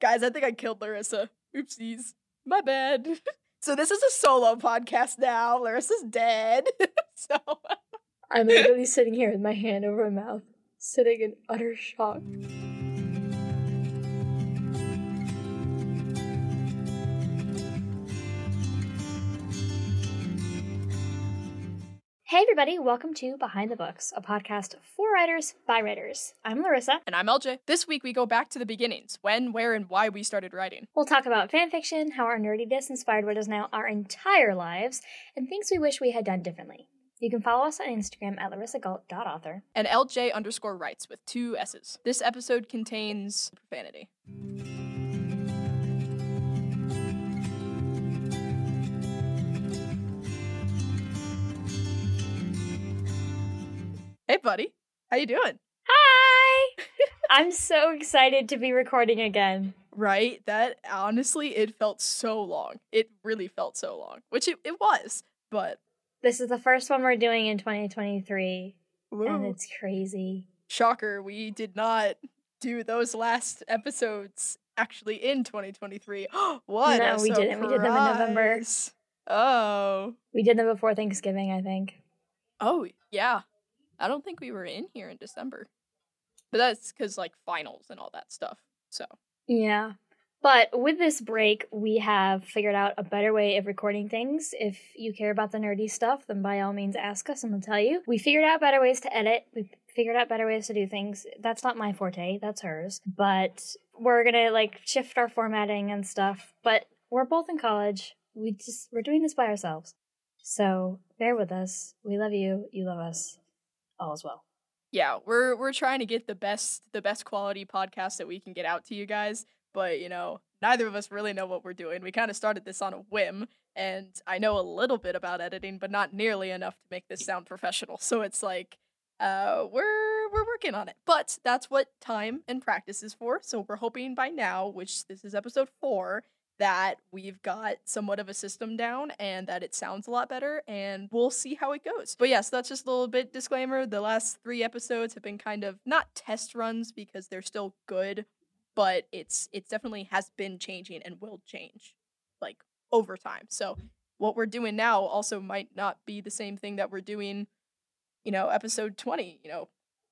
Guys, I think I killed Larissa. Oopsies. My bad. so this is a solo podcast now. Larissa's dead. so I'm literally sitting here with my hand over my mouth, sitting in utter shock. Hey, everybody, welcome to Behind the Books, a podcast for writers by writers. I'm Larissa. And I'm LJ. This week we go back to the beginnings when, where, and why we started writing. We'll talk about fanfiction, how our nerdiness inspired what is now our entire lives, and things we wish we had done differently. You can follow us on Instagram at larissagault.author. And LJ underscore writes with two S's. This episode contains profanity. Hey, buddy. How you doing? Hi! I'm so excited to be recording again. Right? That honestly, it felt so long. It really felt so long, which it, it was, but. This is the first one we're doing in 2023, Woo. and it's crazy. Shocker, we did not do those last episodes actually in 2023. what? No, we didn't. We did them in November. Oh. We did them before Thanksgiving, I think. Oh, yeah. I don't think we were in here in December. But that's because, like, finals and all that stuff. So. Yeah. But with this break, we have figured out a better way of recording things. If you care about the nerdy stuff, then by all means ask us and we'll tell you. We figured out better ways to edit. We figured out better ways to do things. That's not my forte, that's hers. But we're gonna like shift our formatting and stuff. But we're both in college. We just we're doing this by ourselves. So bear with us. We love you. You love us. All is well. yeah we're we're trying to get the best the best quality podcast that we can get out to you guys but you know neither of us really know what we're doing. We kind of started this on a whim and i know a little bit about editing but not nearly enough to make this sound professional. So it's like uh we're we're working on it. But that's what time and practice is for. So we're hoping by now which this is episode four that we've got somewhat of a system down and that it sounds a lot better and we'll see how it goes. But yes, that's just a little bit disclaimer. The last 3 episodes have been kind of not test runs because they're still good, but it's it definitely has been changing and will change like over time. So what we're doing now also might not be the same thing that we're doing, you know, episode 20, you know.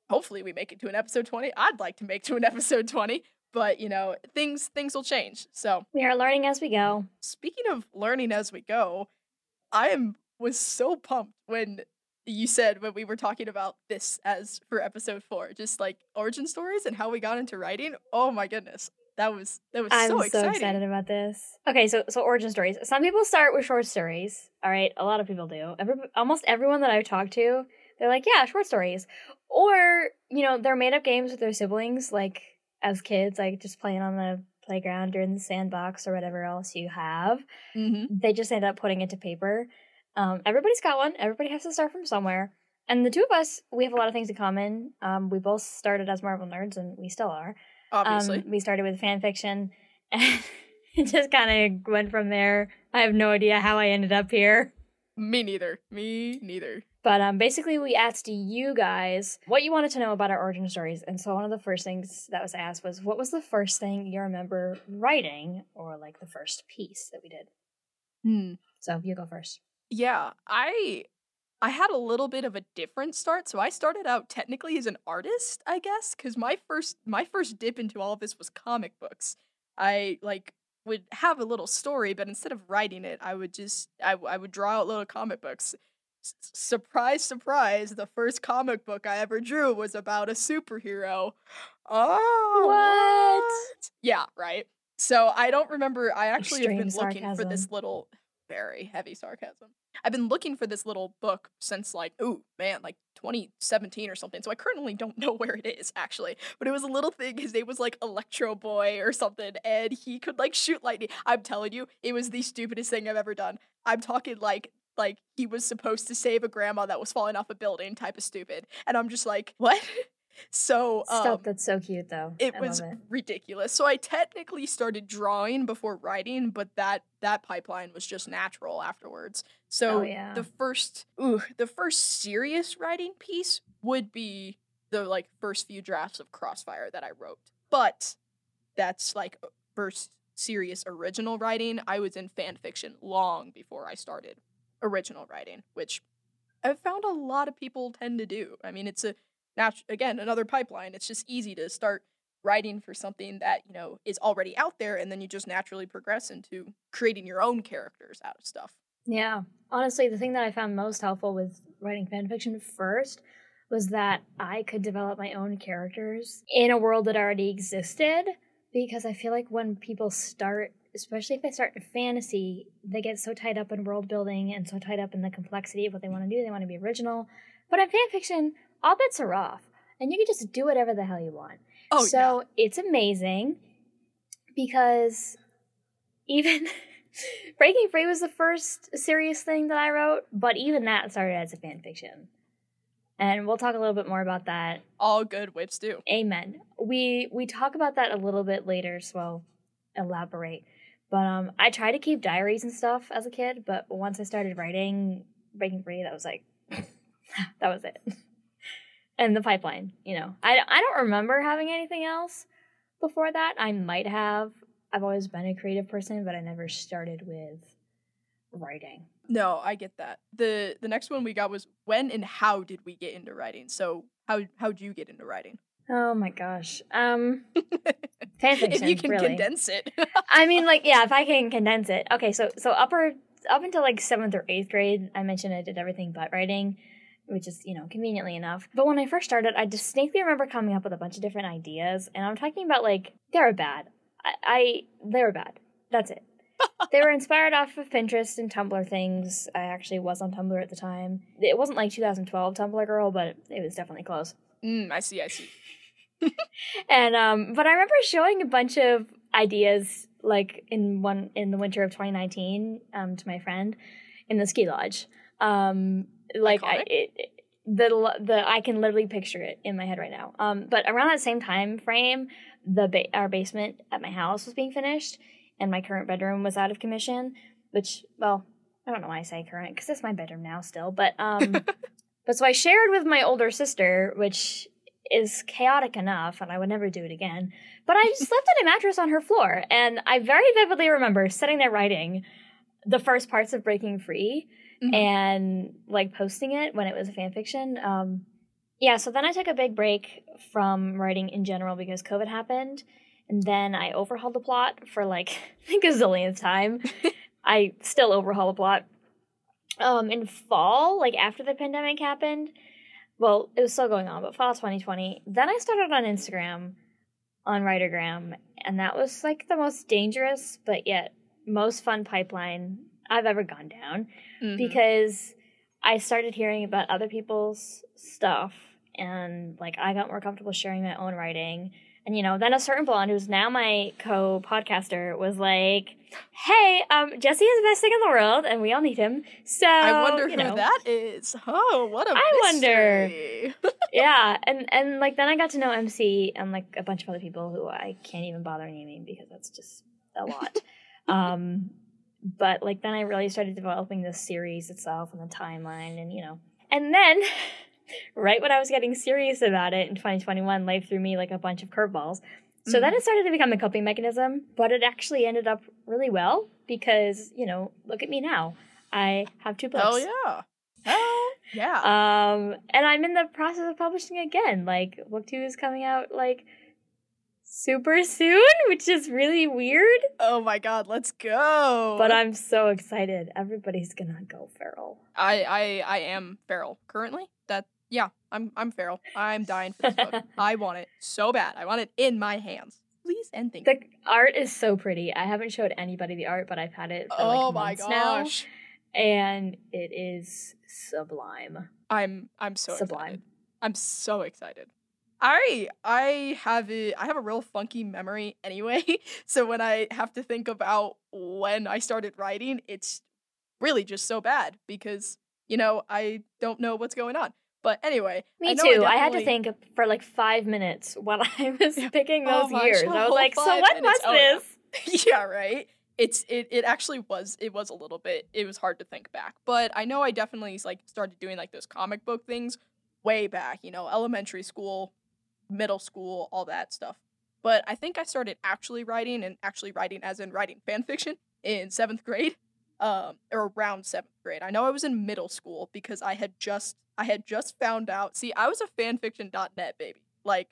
Hopefully we make it to an episode 20. I'd like to make to an episode 20, but you know, things things will change. So We are learning as we go. speaking of learning as we go, I am was so pumped when you said when we were talking about this as for episode four, just like origin stories and how we got into writing. Oh my goodness, that was that was I'm so so, excited about this. Okay, so so origin stories. Some people start with short stories. All right, a lot of people do. Every, almost everyone that I've talked to, they're like, yeah, short stories, or you know, they're made up games with their siblings, like as kids, like just playing on the playground or in the sandbox or whatever else you have. Mm-hmm. They just end up putting it to paper. Um, everybody's got one. Everybody has to start from somewhere. And the two of us, we have a lot of things in common. Um, we both started as Marvel nerds, and we still are. Obviously, Um, we started with fan fiction and it just kind of went from there. I have no idea how I ended up here. me neither. Me neither. But um, basically, we asked you guys what you wanted to know about our origin stories. And so, one of the first things that was asked was, What was the first thing you remember writing, or like the first piece that we did? Hmm. So, you go first. Yeah, I I had a little bit of a different start. So I started out technically as an artist, I guess, cuz my first my first dip into all of this was comic books. I like would have a little story, but instead of writing it, I would just I would draw out little comic books. Surprise, surprise! The first comic book I ever drew was about a superhero. Oh, What? Yeah, right. So I don't remember. I actually have been Extreme looking for this little, very heavy sarcasm. I've been looking for this little book since like, ooh man, like 2017 or something. So I currently don't know where it is actually. But it was a little thing. His name was like Electro Boy or something, and he could like shoot lightning. I'm telling you, it was the stupidest thing I've ever done. I'm talking like like he was supposed to save a grandma that was falling off a building type of stupid, and I'm just like, what? So um, Stop, that's so cute though. it I was it. ridiculous. So I technically started drawing before writing, but that that pipeline was just natural afterwards. So Oh, yeah. the first ooh, the first serious writing piece would be the like first few drafts of Crossfire that I wrote. But that's like first serious original writing, I was in fan fiction long before I started original writing, which I've found a lot of people tend to do. I mean, it's a natu- again another pipeline. It's just easy to start writing for something that you know is already out there, and then you just naturally progress into creating your own characters out of stuff. Yeah. Honestly, the thing that I found most helpful with writing fanfiction first was that I could develop my own characters in a world that already existed. Because I feel like when people start, especially if they start in fantasy, they get so tied up in world building and so tied up in the complexity of what they want to do. They want to be original. But in fanfiction, all bets are off. And you can just do whatever the hell you want. Oh, so it's amazing because even Breaking Free was the first serious thing that I wrote, but even that started as a fan fiction. And we'll talk a little bit more about that. all good WIPs do. Amen. We we talk about that a little bit later, so I'll elaborate. But um I tried to keep diaries and stuff as a kid, but once I started writing Breaking Free, that was like that was it. and the pipeline, you know. I I don't remember having anything else before that. I might have. I've always been a creative person, but I never started with writing. No, I get that. the The next one we got was when and how did we get into writing? So how how'd you get into writing? Oh my gosh. Um fan if you can really. condense it. I mean, like, yeah, if I can condense it. Okay, so so upper up until like seventh or eighth grade, I mentioned I did everything but writing, which is you know conveniently enough. But when I first started, I distinctly remember coming up with a bunch of different ideas, and I'm talking about like they were bad. I, I they were bad. That's it. they were inspired off of Pinterest and Tumblr things. I actually was on Tumblr at the time. It wasn't like 2012 Tumblr girl, but it was definitely close. mm, I see, I see. And um, but I remember showing a bunch of ideas like in one in the winter of 2019 um, to my friend in the ski lodge. Um, like I, it, it- the the I can literally picture it in my head right now. Um, but around that same time frame, the ba- our basement at my house was being finished, and my current bedroom was out of commission. Which, well, I don't know why I say current because it's my bedroom now still. But um, but so I shared with my older sister, which is chaotic enough, and I would never do it again. But I just slept on a mattress on her floor, and I very vividly remember sitting there writing the first parts of Breaking Free Mhm. and like posting it when it was a fan fiction. Um, yeah, so then I took a big break from writing in general because COVID happened, and then I overhauled the plot for like I think a zillionth time. I still overhaul the plot. Um, in fall, like after the pandemic happened, well, it was still going on, but fall 2020. Then I started on Instagram, on Writergram, and that was like the most dangerous but yet most fun pipeline I've ever gone down Mhm. because I started hearing about other people's stuff and like I got more comfortable sharing my own writing. And you know, then a certain blonde who's now my co-podcaster was like, "Hey, um, Jesse is the best thing in the world, and we all need him." So I wonder who know, that is. Oh, what a I wonder. yeah, and and like then I got to know MC and like a bunch of other people who I can't even bother naming because that's just a lot. um, but like then I really started developing the series itself and the timeline, and you know, and then right when I was getting serious about it in 2021, life threw me like a bunch of curveballs. So then it started to become a coping mechanism, but it actually ended up really well because you know, look at me now. I have two books. Hell yeah. Hell yeah. Um, and I'm in the process of publishing again. Like, book two is coming out like super soon, which is really weird. oh my god, let's go. But I'm so excited. Everybody's gonna go feral. I I I am feral currently. That yeah, I'm I'm feral. I'm dying for this book. I want it so bad. I want it in my hands. Please and thank The art is so pretty. I haven't showed anybody the art, but I've had it for Oh like my months now, and it is sublime. I'm I'm so Sublime. excited. I'm so excited. I I have a I have a real funky memory anyway. So when I have to think about when I started writing, it's really just so bad because you know I don't know what's going on. But anyway, Me I know too. I, had to think for like five minutes while I was picking Oh those my years. gosh, I was like, so what minutes. was Oh, this? yeah, right. It's it it actually was it was a little bit it was hard to think back, but I know I definitely like started doing like those comic book things way back, you know, elementary school, middle school, all that stuff. but I think I started actually writing and actually writing as in writing fan fiction in seventh grade, um, or around seventh grade. I know I was in middle school because I had just I had just found out. See, I was a fanfiction.net baby. Like,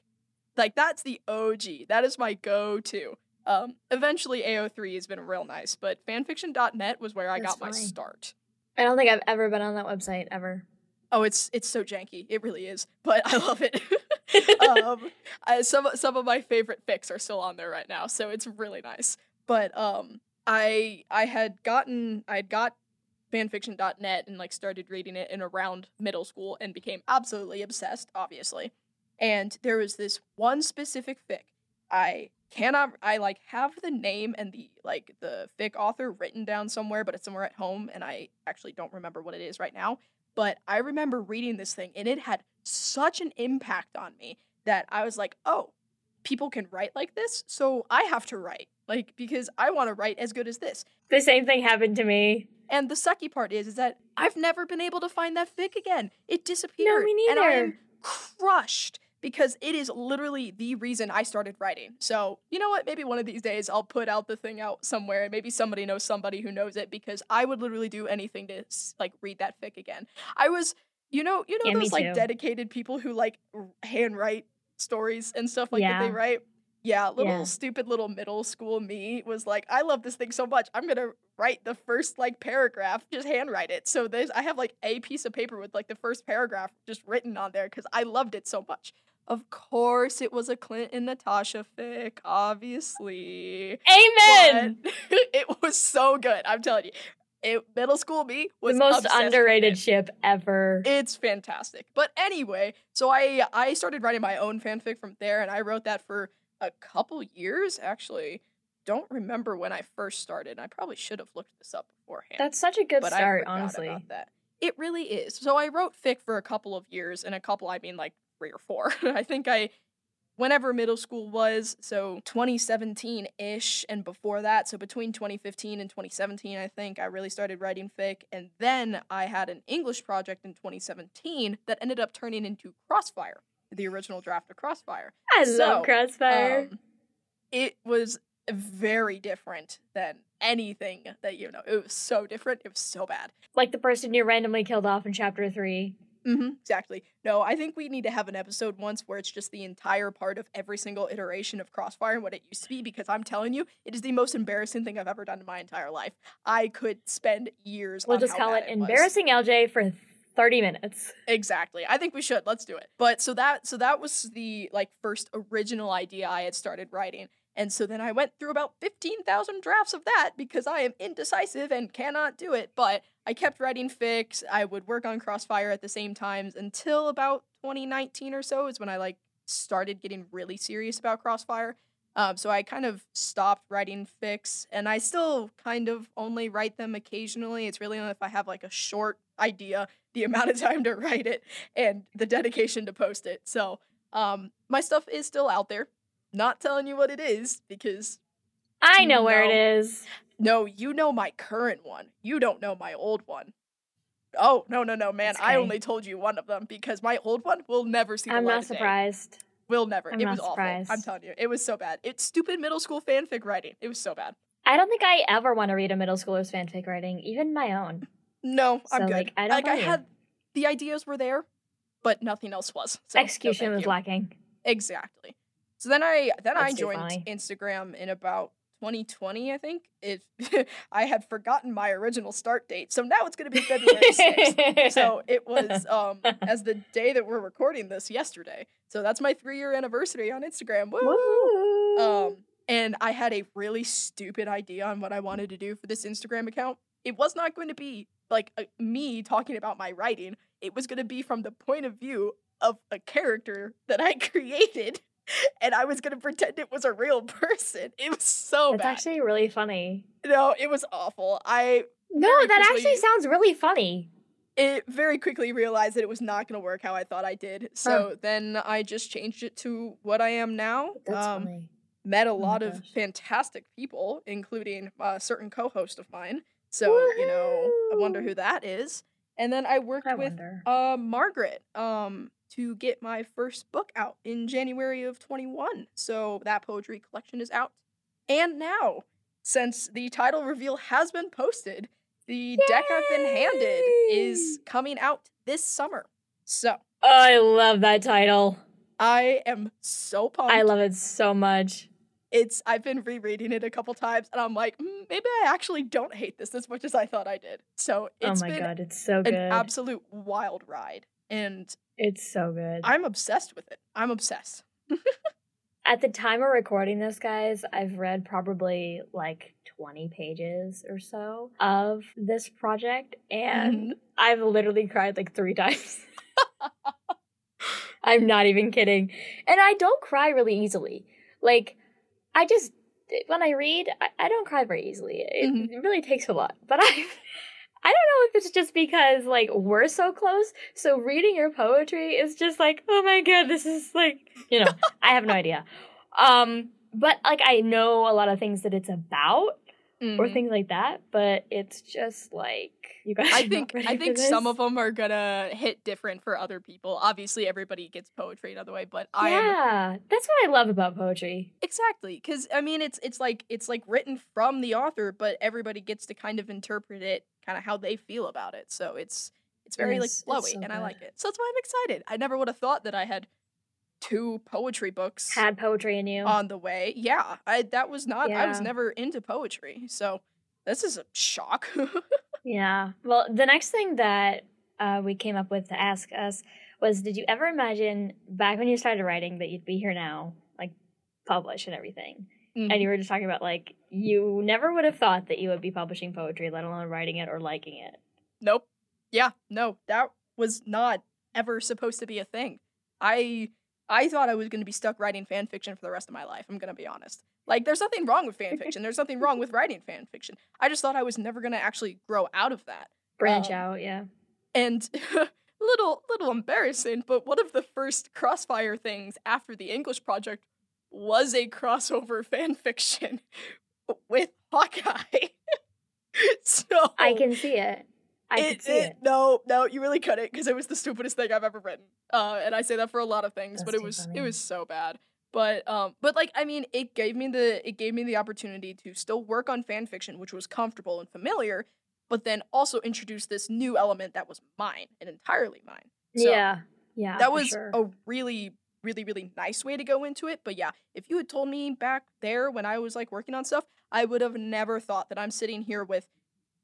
like that's the OG. That is my go-to. Um, eventually AO3 has been real nice, but fanfiction.net was where I That's got my start. I don't think I've ever been on that website ever. Oh, it's it's so janky. It really is, but I love it. um, I, some some of my favorite fics are still on there right now, so it's really nice. But um, I I had gotten I had got fanfiction.net and like started reading it in around middle school and became absolutely obsessed, obviously. And there was this one specific fic. I cannot I like have the name and the like the fic author written down somewhere, but it's somewhere at home and I actually don't remember what it is right now. But I remember reading this thing and it had such an impact on me that I was like, "Oh, people can write like this, so I have to write." Like because I want to write as good as this. The same thing happened to me. And the sucky part is, is that I've never been able to find that fic again. It disappeared. No, me And I am crushed because it is literally the reason I started writing. So, you know what? Maybe one of these days I'll put out the thing out somewhere and maybe somebody knows somebody who knows it because I would literally do anything to like read that fic again. I was, you know, you know Yeah, those like too. dedicated people who like handwrite stories and stuff like that they write. Yeah, little Yeah. stupid little middle school me was like, I love this thing so much. I'm gonna write the first like paragraph, just handwrite it. So there's I have like a piece of paper with like the first paragraph just written on there because I loved it so much. Of course, it was a Clint and Natasha fic, obviously. Amen. It was so good. I'm telling you, it, middle school me was The most underrated ship ever. It's fantastic. But anyway, so I I started writing my own fanfic from there, and I wrote that for a couple years. Actually, don't remember when I first started. I probably should have looked this up beforehand. That's such a good but start, honestly. that. It really is. So I wrote fic for a couple of years, and a couple I mean like three or four. I think I whenever middle school was, so 2017 ish, and before that, so between 2015 and 2017, I think I really started writing fic. And then I had an English project in 2017 that ended up turning into Crossfire, the original draft of Crossfire. I So, love Crossfire. Um, it was very different than anything that you know. It was so different. It was so bad. like the person you randomly killed off in chapter three. Mm-hmm, exactly. No, I think we need to have an episode once where it's just the entire part of every single iteration of Crossfire and what it used to be, because I'm telling you, it is the most embarrassing thing I've ever done in my entire life. I could spend years. We'll just call it was. embarrassing LJ for 30 minutes. Exactly. I think we should. Let's do it. But so that so that was the like first original idea I had started writing. And so then I went through about 15,000 drafts of that because I am indecisive and cannot do it. But I kept writing fics. I would work on Crossfire at the same times until about 2019 or so is when I like started getting really serious about Crossfire. Um, so I kind of stopped writing fics, and I still kind of only write them occasionally. It's really only if I have like a short idea, the amount of time to write it, and the dedication to post it. So um, my stuff is still out there. Not telling you what it is because I know where it is. no, you know my current one. You don't know my old one. Oh no no no man! It's I only told you one of them because my old one will never see the I'm light not of day. Surprised. Will never. I'm it was awful. I'm telling you, it was so bad. It's stupid middle school fanfic writing. It was so bad. I don't think I ever want to read a middle schooler's fanfic writing, even my own. No, I'm So, good. like, I don't like I you. had the ideas were there, but nothing else was. So, Execution thank was you. lacking. Exactly. So then I then I That's too joined. Instagram in about 2020, I think. It I had forgotten my original start date, so now it's going to be February 6th. so it was um as the day that we're recording this yesterday. So that's my 3-year anniversary on Instagram. Woo! Woo. Um, and I had a really stupid idea on what I wanted to do for this Instagram account. It was not going to be like me talking about my writing. It was going to be from the point of view of a character that I created, and I was going to pretend it was a real person. It was so That's bad. actually really funny. no, it was awful. I No, that quickly- actually sounds really funny. it very quickly realized that it was not going to work how I thought I did. So then I just changed it to what I am now. That's Um, funny. met a my lot of gosh. fantastic people, including a certain co-host of mine. So you know, I wonder who that is. And then I worked I with uh Margaret. Um, to get my first book out in January of 21. So that poetry collection is out. And now, since the title reveal has been posted, the deck I've been handed is coming out this summer. So, Oh, I love that title. I am so pumped. I love it so much. it's I've been rereading it a couple times and I'm like, mm, maybe I actually don't hate this as much as I thought I did. So, it's Oh it's my been god, it's so an good. absolute wild ride and it's so good. I'm obsessed with it. I'm obsessed. At the time of recording this, guys, I've read probably like 20 pages or so of this project, and Mhm. I've literally cried like three times. I'm not even kidding. And I don't cry really easily. Like, I just, when I read, I, I don't cry very easily. It, Mhm. it really takes a lot. But I. I don't know if it's just because like we're so close, so reading your poetry is just like, oh my god, this is like, you know, I have no idea. Um, but like I know a lot of things that it's about or Mhm. things like that, but it's just like you guys. I think I think some of them are gonna hit different for other people. Obviously, everybody gets poetry another way, but I am Yeah, that's what I love about poetry. exactly because I mean it's it's like it's like written from the author, but everybody gets to kind of interpret it kind of how they feel about it. So it's it's very like flowy, so and I like it. So that's why I'm excited. I never would have thought that I had two poetry books Had poetry in you. on the way. Yeah, I that was not. I was never into poetry, so this is a shock. Yeah. Well, the next thing that uh, we came up with to ask us was Did you ever imagine back when you started writing that you'd be here now, like published and everything? Mm-hmm. And you were just talking about like you never would have thought that you would be publishing poetry, let alone writing it or liking it. Nope. Yeah, no, that was not ever supposed to be a thing. I I thought I was going to be stuck writing fan fiction for the rest of my life. I'm going to be honest. Like there's nothing wrong with fan fiction. There's nothing wrong with writing fan fiction. I just thought I was never going to actually grow out of that. Branch Um, out, yeah. And little little embarrassing, but one of the first crossfire things after the English project was a crossover fan fiction with Hawkeye. so I can see it. I can see it. No, no, you really couldn't because it was the stupidest thing I've ever written. Uh, and I say that for a lot of things, but it was funny. it was so bad. But um, but like I mean, it gave me the it gave me the opportunity to still work on fan fiction, which was comfortable and familiar, but then also introduce this new element that was mine and entirely mine. So yeah. Yeah. that was sure. a really really really nice way to go into it but yeah if you had told me back there when i was like working on stuff i would have never thought that i'm sitting here with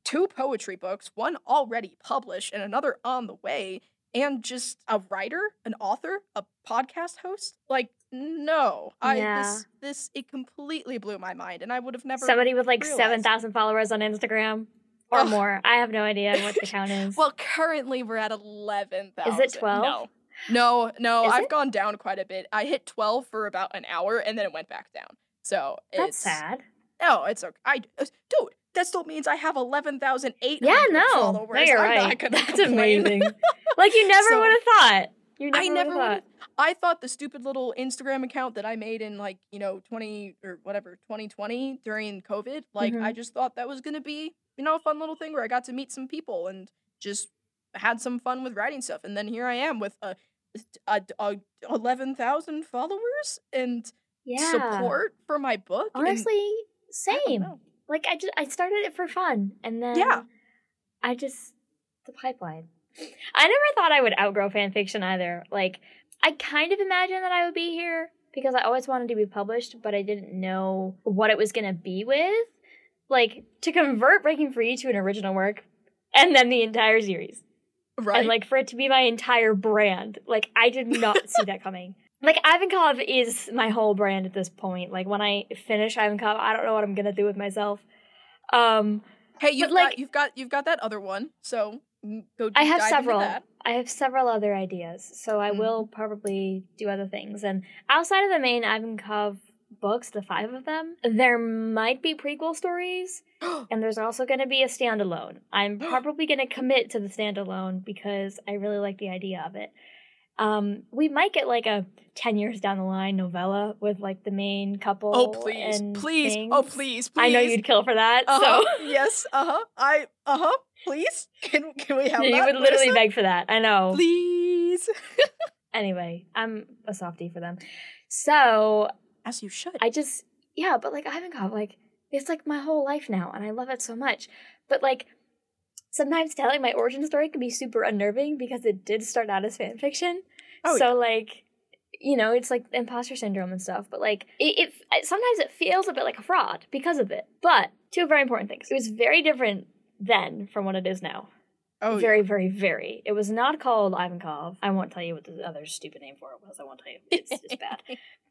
two poetry books one already published and another on the way and just a writer an author a podcast host like no i Yeah. this this it completely blew my mind and i would have never Somebody with like realized. 7,000 followers on Instagram or Ugh. more. I have no idea what the count is. well currently we're at 11000 Is it 12? no no no Is i've it? gone down quite a bit i hit 12 for about an hour and then it went back down so That's it's sad. no it's okay i dude that still means i have 11800 Yeah, no. followers No, you're I'm right. That's complain. amazing. like you never So- would have thought. You never I never would've- thought. I thought the stupid little Instagram account that I made in like, you know, 20 or whatever, 2020 during COVID, like Mm-hmm. I just thought that was going to be, you know, a fun little thing where I got to meet some people and just had some fun with writing stuff. And then here I am with a, a, a 11,000 followers and Yeah. support for my book. and Honestly, don't same. Like I just I started it for fun and then Yeah. I just the pipeline. I never thought I would outgrow fan fiction either. Like I kind of imagined that I would be here because I always wanted to be published, but I didn't know what it was going to be with. Like to convert Breaking Free to an original work and then the entire series. Right. and like for it to be my entire brand. Like I did not see that coming. Like Ivankov is my whole brand at this point. Like when I finish Ivankov, I don't know what I'm gonna do with myself. Um, hey, you've like- got, you've got, you've got that other one. So mm, go I have several. that. I have several other ideas, so I Mhm. will probably do other things. And outside of the main Ivankov books, the five of them, there might be prequel stories, and there's also going to be a standalone. I'm probably going to commit to the standalone because I really like the idea of it. Um, we might get like a ten years down the line novella with like the main couple. Oh please, please, things. oh please, please. I know you'd kill for that. Uh-huh. So yes, uh huh. I uh huh. Please, can can we have you that? would literally Marissa? beg for that. I know. Please. Anyway, I'm a softie for them. So As you should. I just yeah, but like Ivankov, like it's like my whole life now, and I love it so much. But like sometimes telling my origin story can be super unnerving because it did start out as fan fiction. Oh, so like you know, it's like imposter syndrome and stuff. But like it, it sometimes it feels a bit like a fraud because of it. But two very important things. It was very different then from what it is now. oh, very, very, very. It was not called Ivankov. I won't tell you what the other stupid name for it was. I won't tell you. It's, it's bad.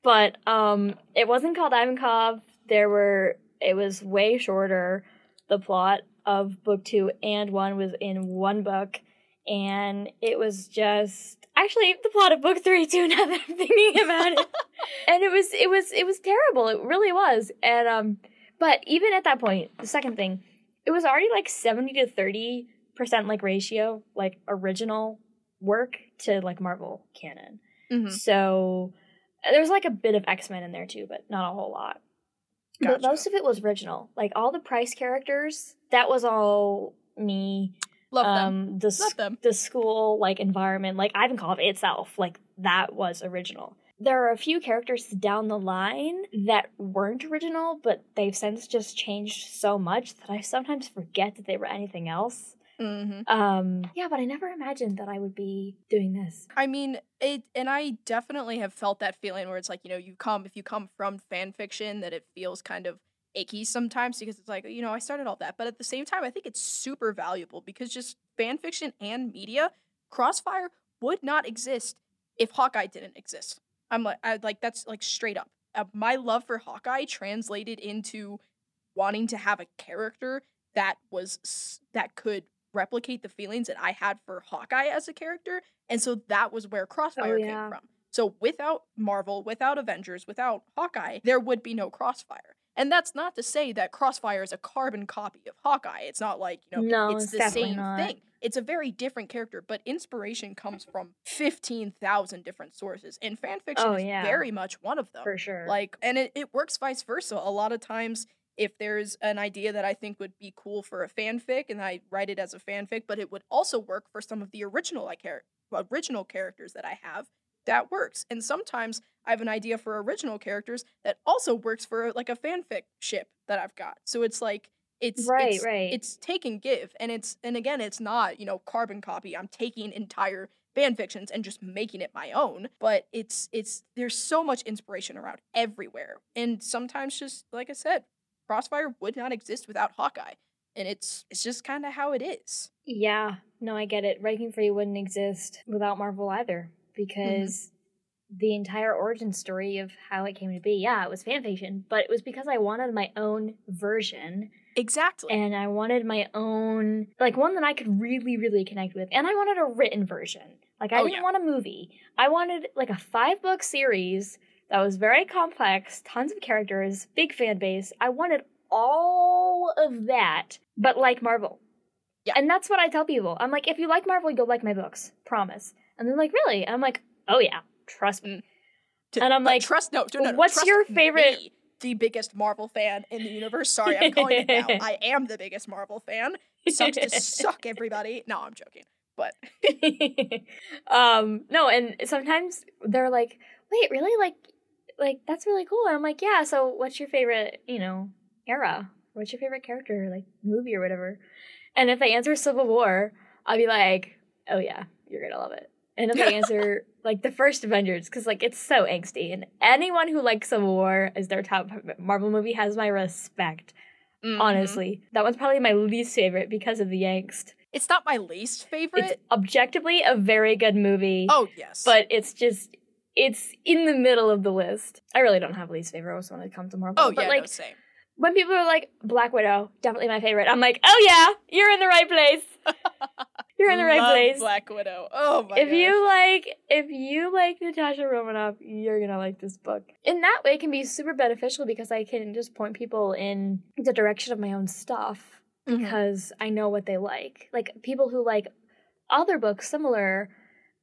But um, it wasn't called Ivankov. There were. It was way shorter. The plot of book two and one was in one book, and it was just actually the plot of book three too. Now that I'm thinking about it, and it was it was it was terrible. It really was. And um, but even at that point, the second thing, it was already like seventy to thirty percent like ratio, like original work to like Marvel canon. Mhm. So there was like a bit of X Men in there too, but not a whole lot. But most of it was original. Like all the Price characters, that was all me. Love them. um, the s- Love them. the school like environment, like Ivankov itself, like that was original. There are a few characters down the line that weren't original, but they've since just changed so much that I sometimes forget that they were anything else. hmm Um, yeah, but I never imagined that I would be doing this. I mean, it, and I definitely have felt that feeling where it's like, you know, you come, if you come from fan fiction, that it feels kind of icky sometimes because it's like, you know, I started all that. But at the same time, I think it's super valuable because just fan fiction and media, Crossfire would not exist if Hawkeye didn't exist. I'm like, I like that's like straight up. Uh, my love for Hawkeye translated into wanting to have a character that was that could replicate the feelings that I had for Hawkeye as a character, and so that was where Crossfire yeah. came from. So without Marvel, without Avengers, without Hawkeye, there would be no Crossfire. And that's not to say that Crossfire is a carbon copy of Hawkeye. It's not like, you know, No, it's, it's the same not. thing. It's a very different character, but inspiration comes from 15,000 different sources. And fan fiction Oh, is yeah. very much one of them. For sure. Like, and it, it works vice versa. A lot of times, if there's an idea that I think would be cool for a fanfic, and I write it as a fanfic, but it would also work for some of the original like original characters that I have, that works. And sometimes I have an idea for original characters that also works for like a fanfic ship that I've got. So it's like it's Right, it's, right. It's take and give, and it's and again, it's not you know carbon copy. I'm taking entire fan fictions and just making it my own but it's it's there's so much inspiration around everywhere and sometimes just like i said crossfire would not exist without hawkeye and it's it's just kind of how it is Yeah, no, I get it. Breaking Free wouldn't exist without Marvel either Mm-hmm. because the entire origin story of how it came to be, yeah, it was fanfiction, but it was because I wanted my own version exactly and I wanted my own, like one that I could really, really connect with. And I wanted a written version. Like, I Oh, didn't yeah. want a movie. I wanted like a five book series that was very complex, tons of characters, big fan base. I wanted all of that, but like Marvel. Yeah. And that's what I tell people. I'm like, if you like Marvel, you'll like my books. Promise. And they're like, really? And I'm like, oh yeah, trust me. To- and I'm like, trust no, no, no, what's your favorite- me, the biggest marvel fan in the universe. Sorry i'm calling it now. I am the biggest marvel fan. It sucks to suck everybody. No i'm joking but um no and sometimes they're like wait really? Like like that's really cool. And i'm like yeah so what's your favorite you know era? What's your favorite character like movie or whatever? And if they answer civil war i'll be like oh yeah you're gonna love it and if they answer like the first avengers because like it's so angsty and anyone who likes civil war as their top marvel movie has my respect mhm. honestly that one's probably my least favorite because of the angst it's not my least favorite it's objectively a very good movie. oh yes But it's just it's in the middle of the list. I really don't have least favorites when it comes to come to Marvel. oh but yeah like no, same when people are like Black Widow, definitely my favorite. I'm like, oh yeah, you're in the right place. you're in the right place. Black Widow. Oh my god! if gosh. you like if you like Natasha Romanoff, you're gonna like this book. In that way it can be super beneficial because I can just point people in the direction of my own stuff Mhm. because I know what they like. Like people who like other books similar,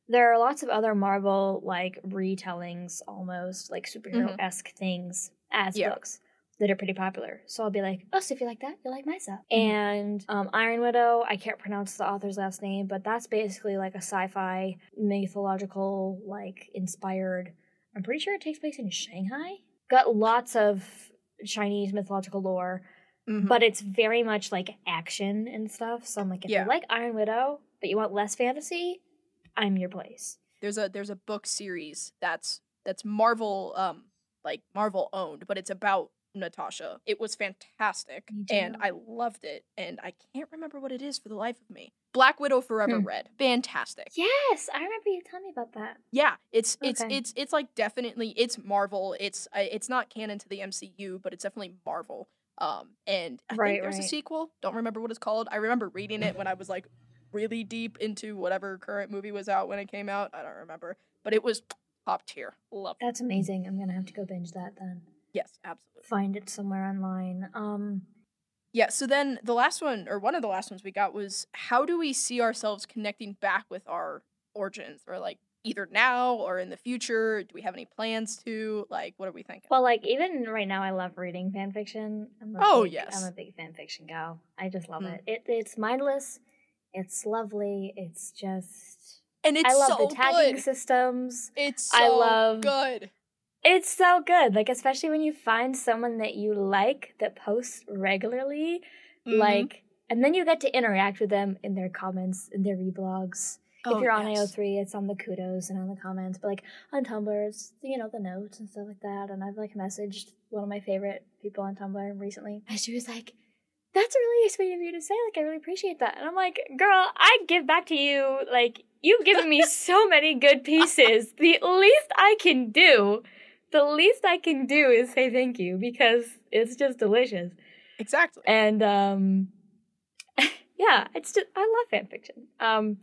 there are lots of other Marvel like retellings almost, like superhero esque things as Yeah. books. That are pretty popular. So I'll be like, oh, so if you like that, you'll like my stuff. Mhm. And um, Iron Widow, I can't pronounce the author's last name, but that's basically like a sci-fi mythological, like inspired. I'm pretty sure it takes place in Shanghai. Got lots of Chinese mythological lore, Mhm. but it's very much like action and stuff. So I'm like, if Yeah. you like Iron Widow, but you want less fantasy, I'm your place. there's a there's a book series that's that's Marvel um like Marvel owned, but it's about Natasha. It was fantastic and. I loved it and I can't remember what it is for the life of me. Black Widow Forever Hmm. Red. Fantastic. Yes, I remember you telling me about that. Yeah, it's it's Okay. it's it's like definitely it's Marvel. It's uh, it's not canon to the MCU, but it's definitely Marvel. Um, and I Right, think there's a sequel. Don't remember what it's called. I remember reading it when I was like really deep into whatever current movie was out when it came out. I don't remember, but it was top tier. Love. That's amazing. I'm gonna have to go binge that then. Yes, absolutely. Find it somewhere online. Um, Yeah. So then the last one, or one of the last ones we got was how do we see ourselves connecting back with our origins, or like either now or in the future? Do we have any plans to? Like, what are we thinking? well, like even right now, I love reading fan fiction. I'm Oh, big, yes. I'm a big fan fiction gal. I just love Mm. it. It it's mindless. It's lovely. It's just. and it's I love so the tagging good. systems. It's so I love- good. It's so good. Like especially when you find someone that you like that posts regularly, Mhm. like, and then you get to interact with them in their comments, in their reblogs. Oh, if you're on yes. AO3, it's on the kudos and on the comments. But like on Tumblr, it's you know the notes and stuff like that. And I've like messaged one of my favorite people on Tumblr recently, and she was like, "That's really sweet of you to say. Like I really appreciate that." And I'm like, "Girl, I give back to you. Like you've given me so many good pieces. The least I can do, the least I can do is say thank you because it's just delicious." exactly. and um yeah it's just i love fan fiction um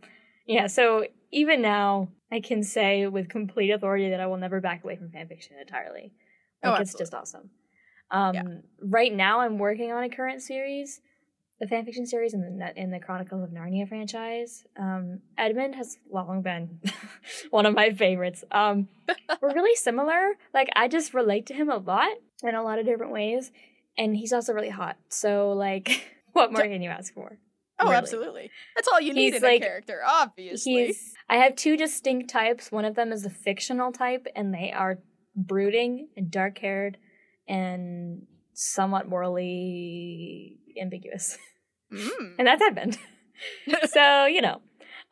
yeah so even now i can say with complete authority that i will never back away from fan fiction entirely Oh, like it's just awesome um Yeah. right now i'm working on a current series the fan fiction series in the in the chronicles of narnia franchise um edmund has long been one of my favorites um we're really similar like i just relate to him a lot in a lot of different ways and he's also really hot. So like, what more can you ask for? Oh, really. absolutely. That's all you need He's in like- a character, obviously. He's. I have two distinct types. One of them is a fictional type, and they are brooding and dark haired, and somewhat morally ambiguous. Mm. and that's Edmund. so you know,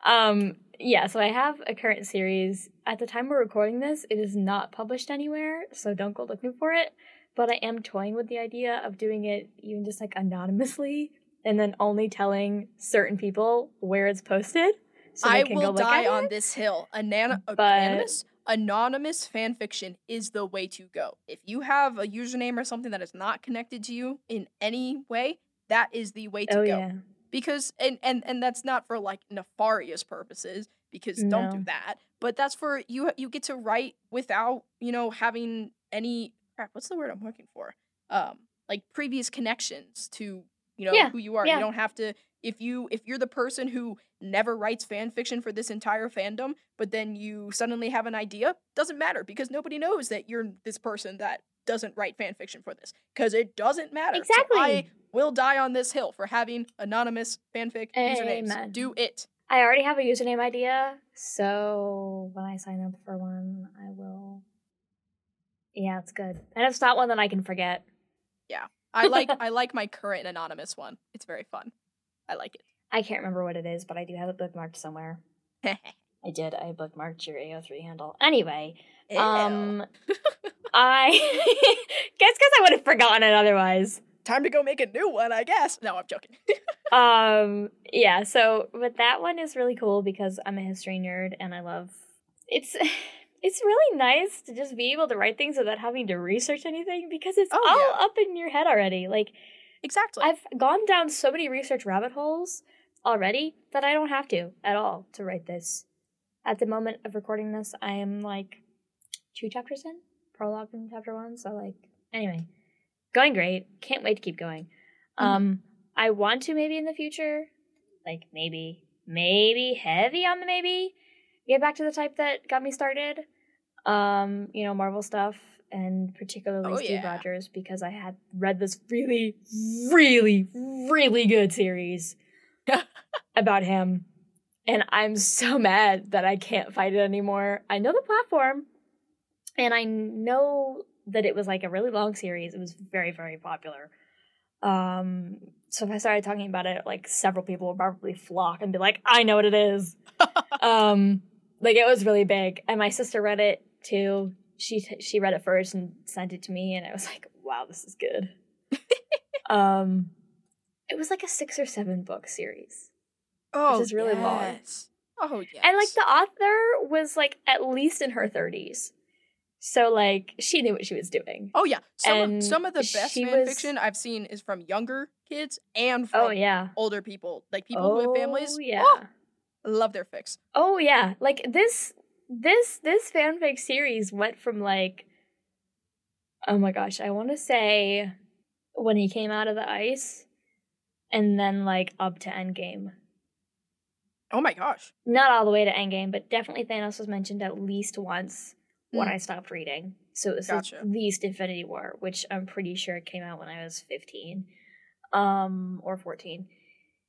um, yeah. So I have a current series. At the time we're recording this, it is not published anywhere, so don't go looking for it. But I am toying with the idea of doing it even just like anonymously, and then only telling certain people where it's posted. So I can will go look die at on it. this hill. Anan- But- anonymous, anonymous fan fiction is the way to go. If you have a username or something that is not connected to you in any way, that is the way to Oh go. yeah, because and and and that's not for like nefarious purposes because don't do that but that's for you you get to write without you know having any crap what's the word i'm looking for um like previous connections to you know Yeah, who you are yeah. you don't have to if you if you're the person who never writes fan fiction for this entire fandom but then you suddenly have an idea doesn't matter because nobody knows that you're this person that doesn't write fan fiction for this because it doesn't matter So exactly. I will die on this hill for having anonymous fanfic usernames. Do it. I already have a username idea, so when I sign up for one, I will. Yeah, it's good, and it's not one that I can forget. Yeah i like I like my current anonymous one. It's very fun. I like it. I can't remember what it is, but I do have it bookmarked somewhere. I did. I bookmarked your AO3 handle. Anyway, Ew. um, I guess because I would have forgotten it otherwise. time to go make a new one, I guess. No, I'm joking. Um, yeah. So, but that one is really cool because I'm a history nerd and I love. It's it's really nice to just be able to write things without having to research anything because it's Oh, all yeah. up in your head already. Like exactly. I've gone down so many research rabbit holes already that I don't have to at all to write this. At the moment of recording this, I am like two chapters in, prologue in chapter one. So like, anyway, going great. Can't wait to keep going. Mhm. Um, I want to maybe in the future, like maybe, maybe heavy on the maybe, get back to the type that got me started. Um, you know, Marvel stuff and particularly Oh, Steve yeah. Rogers because I had read this really, really, really good series about him. And I'm so mad that I can't fight it anymore. I know the platform, and I know that it was like a really long series. It was very, very popular. Um, so if I started talking about it, like several people would probably flock and be like, "I know what it is." um, like it was really big, and my sister read it too. She t- she read it first and sent it to me, and I was like, "Wow, this is good." um, it was like a six or seven book series. Oh, is really long. Oh yes. And like the author was like at least in her 30s. So like she knew what she was doing. Oh yeah. Some of, some of the best fan was- fiction I've seen is from younger kids and from Oh yeah. older people, like people who have families. Oh, yeah. Oh, love their fics. Oh yeah. Like this this this fanfic series went from like oh my gosh, I want to say when he came out of the ice and then like up to Endgame. Oh my gosh. Not all the way to Endgame, but definitely Thanos was mentioned at least once when Mm. I stopped reading. So it was Gotcha. at least Infinity War, which I'm pretty sure came out when I was 15 um or 14.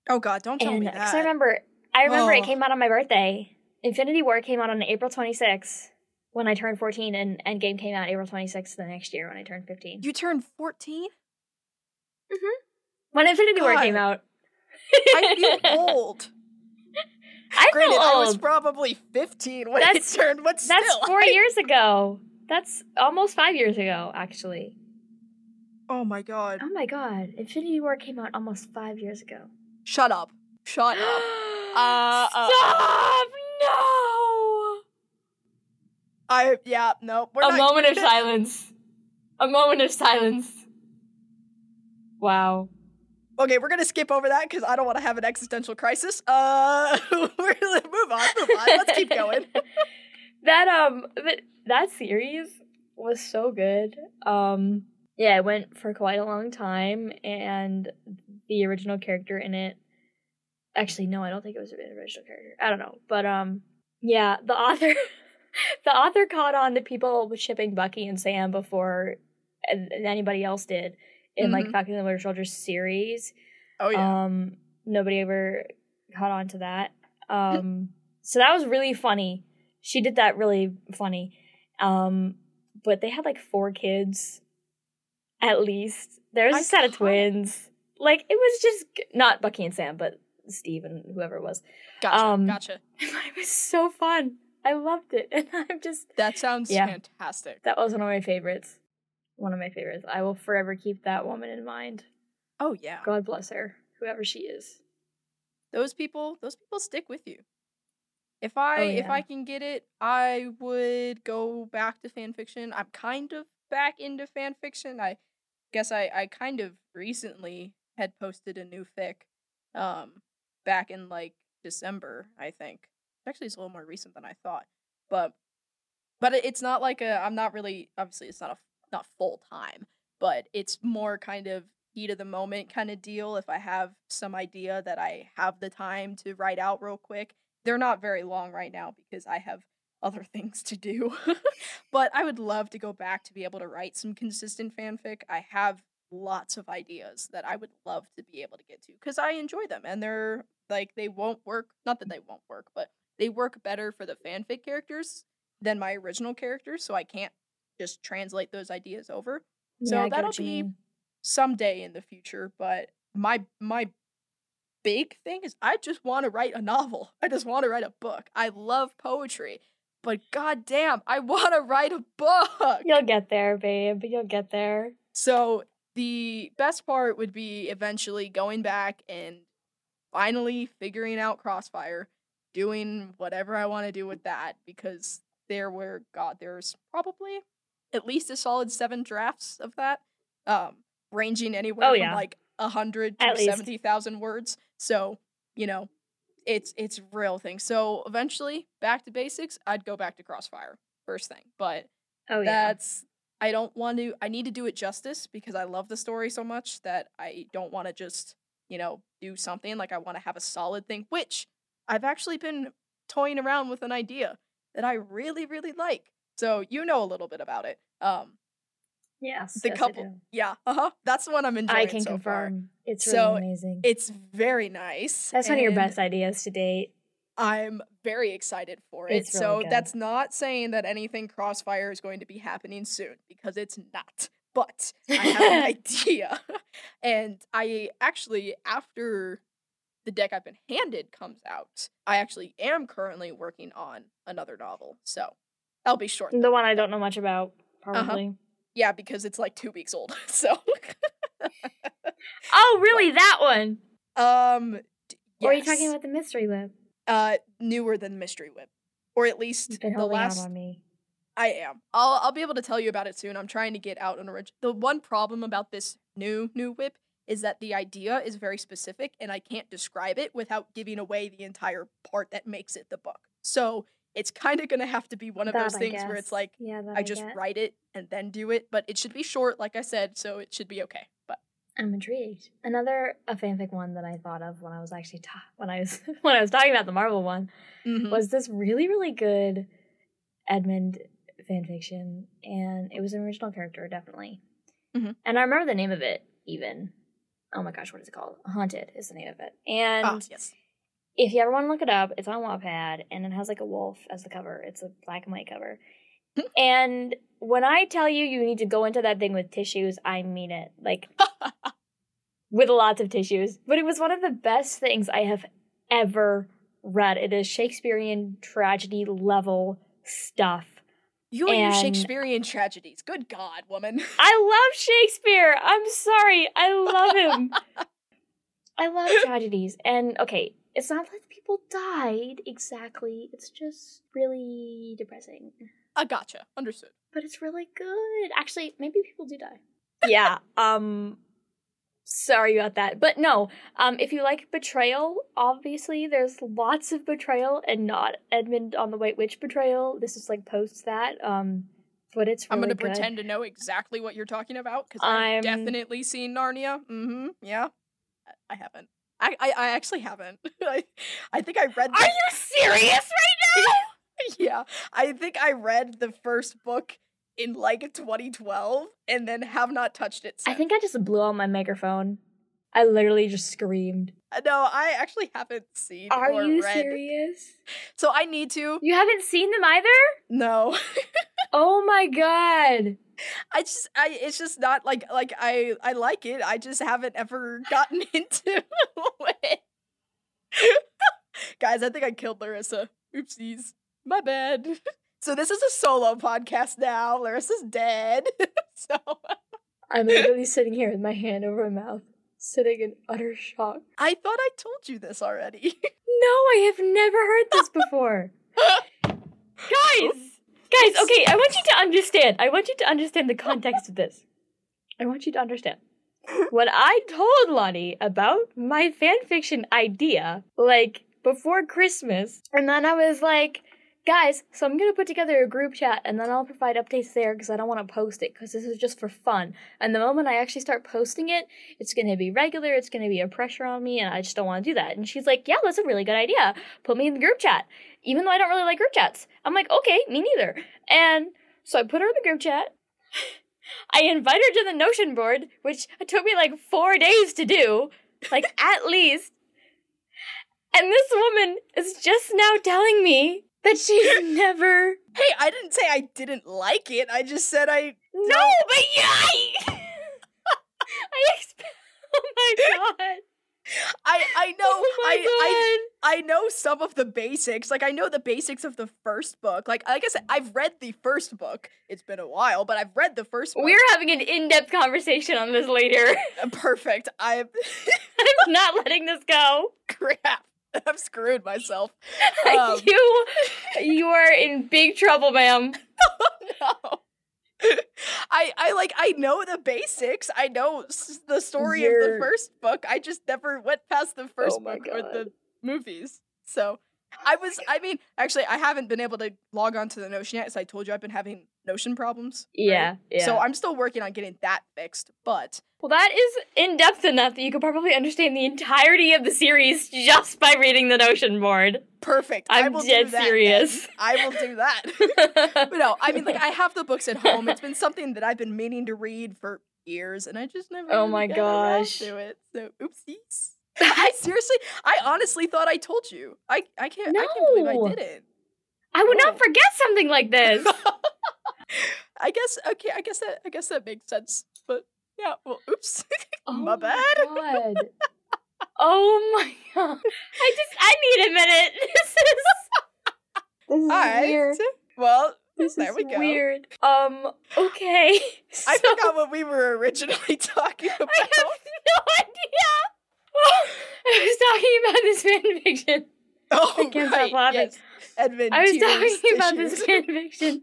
Oh god, don't tell and me because that. I remember I remember it Oh. came out on my birthday. Infinity War came out on April 26th when I turned 14 and Endgame came out April 26th the next year when I turned 15. you turned 14? when Infinity War came out. I feel old. I Granted, feel I was probably 15 when That's- it turned, but still. That's 4 I- years ago. That's almost 5 years ago actually. Oh my god. Oh my god, Infinity War came out almost 5 years ago. Shut up. Shut up. Uh, uh, Stop! I yeah, no. We're A moment of silence. A moment of silence. Wow. Okay, we're gonna skip over that because I don't want to have an existential crisis. Uh, we're gonna move on. Move on. Let's keep going. that um that that series was so good. Um yeah, it went for quite a long time and the original character in it actually no, I don't think it was an original character. I don't know. But um yeah, the author the author caught on to people shipping Bucky and Sam before an- anybody else did in like Mhm. Falcon and the Winter Soldier series. Oh yeah. Um, nobody ever caught on to that. Um, so that was really funny. She did that really funny. Um, but they had like four kids, at least. There was a set of twins. Like it was just not Bucky and Sam, but Steve and whoever it was. gotcha. um, gotcha. it was so fun. I loved it, and I'm just That sounds yeah. fantastic. that was one of my favorites. One of my favorites. I will forever keep that woman in mind. Oh yeah. God bless her, whoever she is. Those people. Those people stick with you. If I Oh, if. I can get it, I would go back to fan fiction. I'm kind of back into fan fiction. I guess I I kind of recently had posted a new fic, um, back in like December. I think actually it's a little more recent than I thought, but but it's not like a. I'm not really obviously it's not a not full time, but it's more kind of heat of the moment kind of deal. If I have some idea that I have the time to write out real quick, they're not very long right now because I have other things to do. but I would love to go back to be able to write some consistent fanfic. I have lots of ideas that I would love to be able to get to because I enjoy them and they're like they won't work. Not that they won't work, but they work better for the fanfic characters than my original characters, so I can't just translate those ideas over. So Yeah, that'll be mean. someday in the future, but my my big thing is I just want to write a novel. I just want to write a book. I love poetry, but goddamn, I want to write a book. You'll get there, babe. You'll get there. So the best part would be eventually going back and finally figuring out Crossfire, doing whatever I want to do with that because there were God, there's probably at least a solid seven drafts of that, um, ranging anywhere Oh, from like a hundred to seventy thousand words. So you know, it's it's real thing. So eventually, back to basics. I'd go back to Crossfire first thing, but Oh yeah. that's I don't want to I need to do it justice because I love the story so much that I don't want to just, you know, do something like I want to have a solid thing, which I've actually been toying around with an idea that I really really like. So, you know a little bit about it. Um Yes. The yes, couple-. Yeah, uh huh. That's the one I'm enjoying I can so far. confirm. It's really So, amazing. It's very nice. That's one of your best ideas to date. I'm very excited for it. Really so good. that's not saying that anything Crossfire is going to be happening soon because it's not. But I have an idea. and I actually, after the deck I've been handed comes out, I actually am currently working on another novel. So that'll be short. The one I don't know much about, Uh-huh. probably. Yeah, because it's like two weeks old. So, Oh, really? That one? um, d- Or are you talking about the mystery WIP? uh newer than Mystery WIP, or at least the last out on me. I am. I'll I'll be able to tell you about it soon. I'm trying to get out an original. The one problem about this new new WIP is that the idea is very specific and I can't describe it without giving away the entire part that makes it the book. So it's kind of gonna have to be one of That those I things where it's like yeah, that I just get. write it and then do it, but it should be short, like I said, so it should be okay. But I'm intrigued. Another a fanfic one that I thought of when I was actually ta- when I was when I was talking about the Marvel one mhm. was this really really good Edmund fanfiction, and it was an original character definitely. Mhm. And I remember the name of it even. Oh my gosh, what is it called? Haunted is the name of it. And ah, yes. if you ever want to look it up, it's on Wattpad and it has like a wolf as the cover. It's a black and white cover. and when I tell you you need to go into that thing with tissues, I mean it. Like with lots of tissues. But it was one of the best things I have ever read. It is Shakespearean tragedy level stuff. You and your Shakespearean tragedies. Good God, woman. I love Shakespeare. I'm sorry. I love him. I love tragedies. And okay, it's not that people died exactly. It's just really depressing. I gotcha. Understood. But it's really good. Actually, maybe people do die. Yeah. Um sorry about that. But no, um if you like betrayal, obviously there's lots of betrayal and not Edmund on the White Witch betrayal. This is like post that. Um but it's really I'm gonna good. pretend to know exactly what you're talking about because I've definitely seen Narnia. Mm-hmm. Yeah, I- haven't. I I, I actually haven't. I I think I read. Are you serious right now? yeah, I think I read the first book in like 2012 and then have not touched it. I think I just blew out my microphone. I literally just screamed. Uh, no, I actually haven't seen. Are or you read. serious? So I need to. You haven't seen them either? No, Oh my god. I just I it's just not like like I I like it. I just haven't ever gotten into it. Guys, I think I killed Larissa. Oopsies. My bad. So this is a solo podcast now. Larissa's dead. so I'm literally sitting here with my hand over my mouth, sitting in utter shock. I thought I told you this already. No, I have never heard this before. Guys! Guys, okay, I want you to understand. I want you to understand the context of this. I want you to understand. When I told Lonnie about my fanfiction idea, like before Christmas, and then I was like, guys, so I'm gonna put together a group chat and then I'll provide updates there because I don't want to post it because this is just for fun. And the moment I actually start posting it, it's gonna be regular, it's gonna be a pressure on me, and I just don't want to do that. And she's like, yeah, that's a really good idea. Put me in the group chat. Even though I don't really like group chats. I'm like, okay, me neither. And so I put her in the group chat. I invite her to the Notion board, which took me like four days to do, like at least. And this woman is just now telling me that she's never. hey, I didn't say I didn't like it. I just said I No, but yeah! I, I expect. Oh my god. I I know Oh my I I god. I know some of the basics. Like I know the basics of the first book. Like like I said, I've read the first book. It's been a while, but I've read the first book. We're having an in depth conversation on this later. perfect. I'm I'm not letting this go. crap. I've screwed myself. Um, you, you are in big trouble, ma'am. no. I I like I know the basics. I know s- the story of You're- the first book. I just never went past the first Oh book or the movies. So I was. I mean, actually, I haven't been able to log on to the Notion yet, as I told you, I've been having Notion problems. right? Yeah, yeah. So I'm still working on getting that fixed. But well, that is in depth enough that you could probably understand the entirety of the series just by reading the Notion board. perfect. I I'm will do dead that then. serious. I will do that. but no, I mean, like I have the books at home. It's been something that I've been meaning to read for years, and I just never. Oh really my gosh. To it. So oopsies. I seriously, I honestly thought I told you. I I can't. no. I can't believe I didn't. I would Oh. not forget something like this. I guess okay. I guess that I guess that makes sense. But yeah. Well, oops. Oh My bad. God. oh my god. I just I need a minute. This is This is right. weird. Well, This there is we go. weird. Um okay. I So- forgot what we were originally talking about. I have no idea. I was talking about this fan fiction. oh, I can't stop laughing. Yes. Edmund. I was talking about this fan fiction.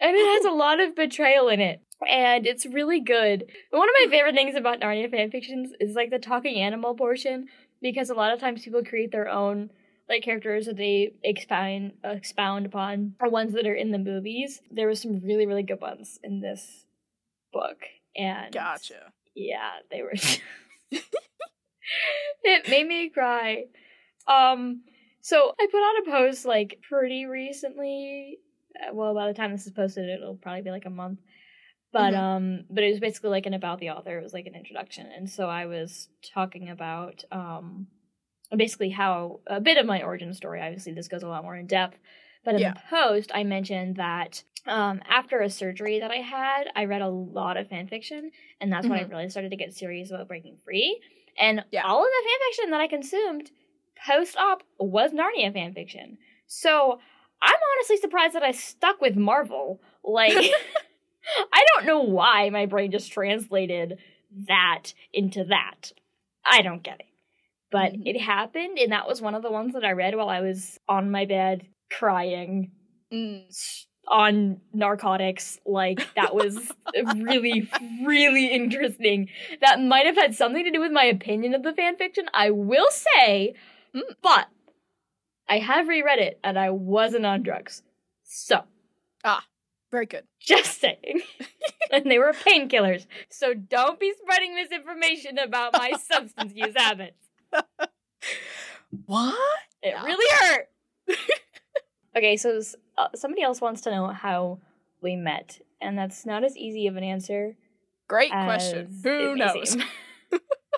And it has a lot of betrayal in it. And it's really good. One of my favorite things about Narnia fan fictions is like the talking animal portion, because a lot of times people create their own like characters that they expound expound upon or ones that are in the movies. There was some really, really good ones in this book. And Gotcha. yeah, they were. it made me cry. Um, so I put out a post like pretty recently. Uh, Well, by the time this is posted, it'll probably be like a month. But Mhm. um, but it was basically like an about the author. It was like an introduction, and so I was talking about um, basically how a bit of my origin story. Obviously, this goes a lot more in depth. But in Yeah. the post, I mentioned that um, after a surgery that I had, I read a lot of fan fiction, and that's when I really started to get serious about breaking free. And Yeah. all of the fan fiction that I consumed post op was Narnia fan fiction. So I'm honestly surprised that I stuck with Marvel. Like, I don't know why my brain just translated that into that. I don't get it. But Mhm. it happened, and that was one of the ones that I read while I was on my bed crying Mm. On narcotics. Like, that was really, really interesting. That might have had something to do with my opinion of the fanfiction, I will say, Mm. but I have reread it and I wasn't on drugs. So, Ah, Very good. just saying. and they were painkillers. So don't be spreading misinformation about my substance use habits. What? It really hurt. okay, so uh, somebody else wants to know how we met, and that's not as easy of an answer. Great question. Who knows?